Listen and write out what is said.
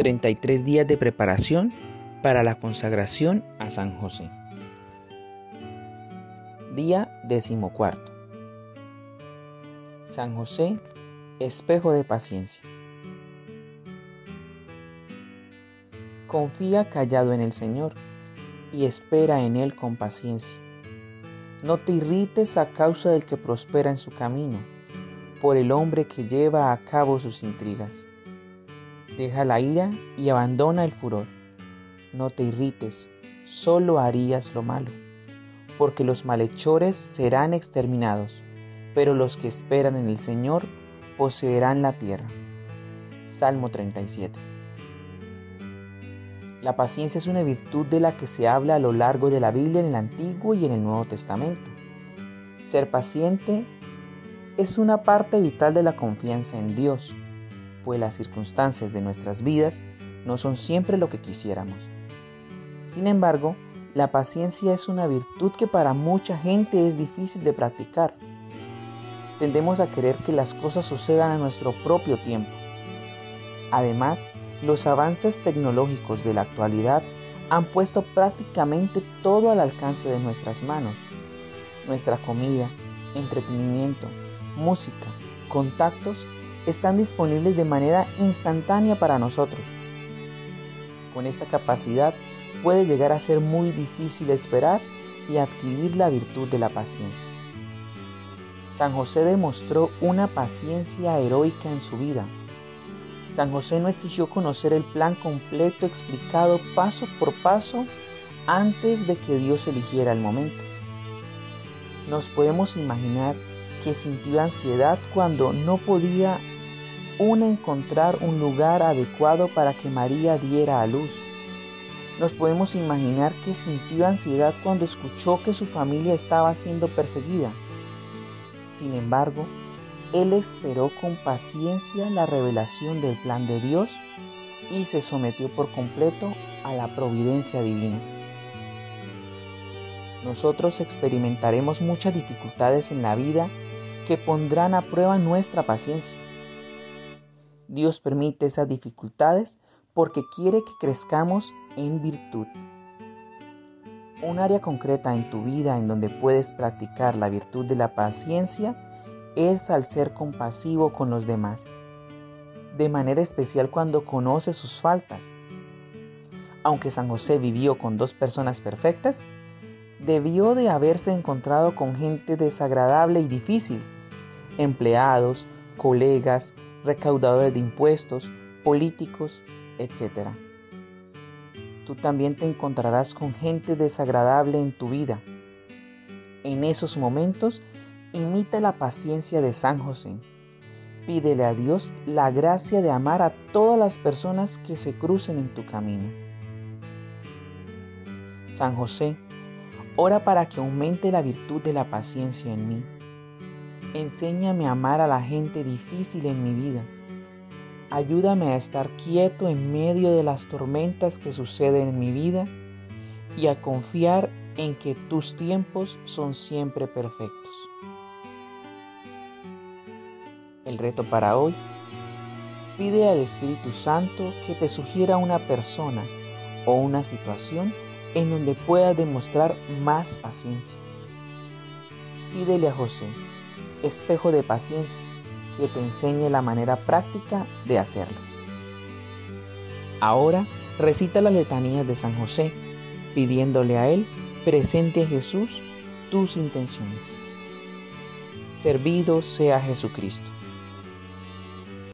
33 días de preparación para la consagración a San José. Día decimocuarto. San José, espejo de paciencia. Confía callado en el Señor y espera en Él con paciencia. No te irrites a causa del que prospera en su camino, por el hombre que lleva a cabo sus intrigas Deja la ira y abandona el furor. No te irrites, solo harías lo malo, porque los malhechores serán exterminados, pero los que esperan en el Señor poseerán la tierra. Salmo 37. La paciencia es una virtud de la que se habla a lo largo de la Biblia en el Antiguo y en el Nuevo Testamento. Ser paciente es una parte vital de la confianza en Dios pues las circunstancias de nuestras vidas no son siempre lo que quisiéramos. Sin embargo, la paciencia es una virtud que para mucha gente es difícil de practicar. Tendemos a querer que las cosas sucedan a nuestro propio tiempo. Además, los avances tecnológicos de la actualidad han puesto prácticamente todo al alcance de nuestras manos. Nuestra comida, entretenimiento, música, contactos están disponibles de manera instantánea para nosotros. Con esta capacidad puede llegar a ser muy difícil esperar y adquirir la virtud de la paciencia. San José demostró una paciencia heroica en su vida. San José no exigió conocer el plan completo explicado paso por paso antes de que Dios eligiera el momento. Nos podemos imaginar que sintió ansiedad cuando no podía una encontrar un lugar adecuado para que María diera a luz. Nos podemos imaginar que sintió ansiedad cuando escuchó que su familia estaba siendo perseguida. Sin embargo, él esperó con paciencia la revelación del plan de Dios y se sometió por completo a la providencia divina. Nosotros experimentaremos muchas dificultades en la vida que pondrán a prueba nuestra paciencia. Dios permite esas dificultades porque quiere que crezcamos en virtud. Un área concreta en tu vida en donde puedes practicar la virtud de la paciencia es al ser compasivo con los demás, de manera especial cuando conoces sus faltas. Aunque San José vivió con dos personas perfectas, debió de haberse encontrado con gente desagradable y difícil, empleados, colegas, recaudadores de impuestos, políticos, etc. Tú también te encontrarás con gente desagradable en tu vida. En esos momentos, imita la paciencia de San José. Pídele a Dios la gracia de amar a todas las personas que se crucen en tu camino. San José, ora para que aumente la virtud de la paciencia en mí Enséñame a amar a la gente difícil en mi vida. Ayúdame a estar quieto en medio de las tormentas que suceden en mi vida y a confiar en que tus tiempos son siempre perfectos. El reto para hoy. Pide al Espíritu Santo que te sugiera una persona o una situación en donde puedas demostrar más paciencia. Pídele a José espejo de paciencia que te enseñe la manera práctica de hacerlo. Ahora recita las letanías de San José, pidiéndole a Él, presente a Jesús, tus intenciones. Servido sea Jesucristo.